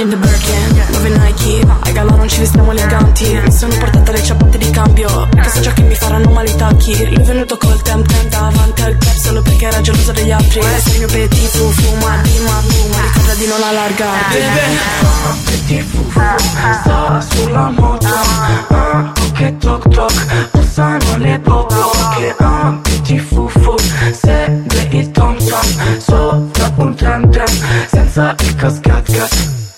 In the Birkin, dove Nike? Ai galloni non ci vestiamo eleganti. Mi sono portata le ciabatte di cambio. Che so già che mi faranno male i tacchi. Lui è venuto col temp-tem davanti al club Solo perché era geloso degli altri. Lei sei il mio petit fu fuma di mamma Ma ricorda di non allargare Bebe ah, Petit fu sta sulla moto. Ah, Ok toc toc. Passano le bobo Che ah, petit fu fu Segue il tom tom Sopra un tram tram. Senza il cascat cat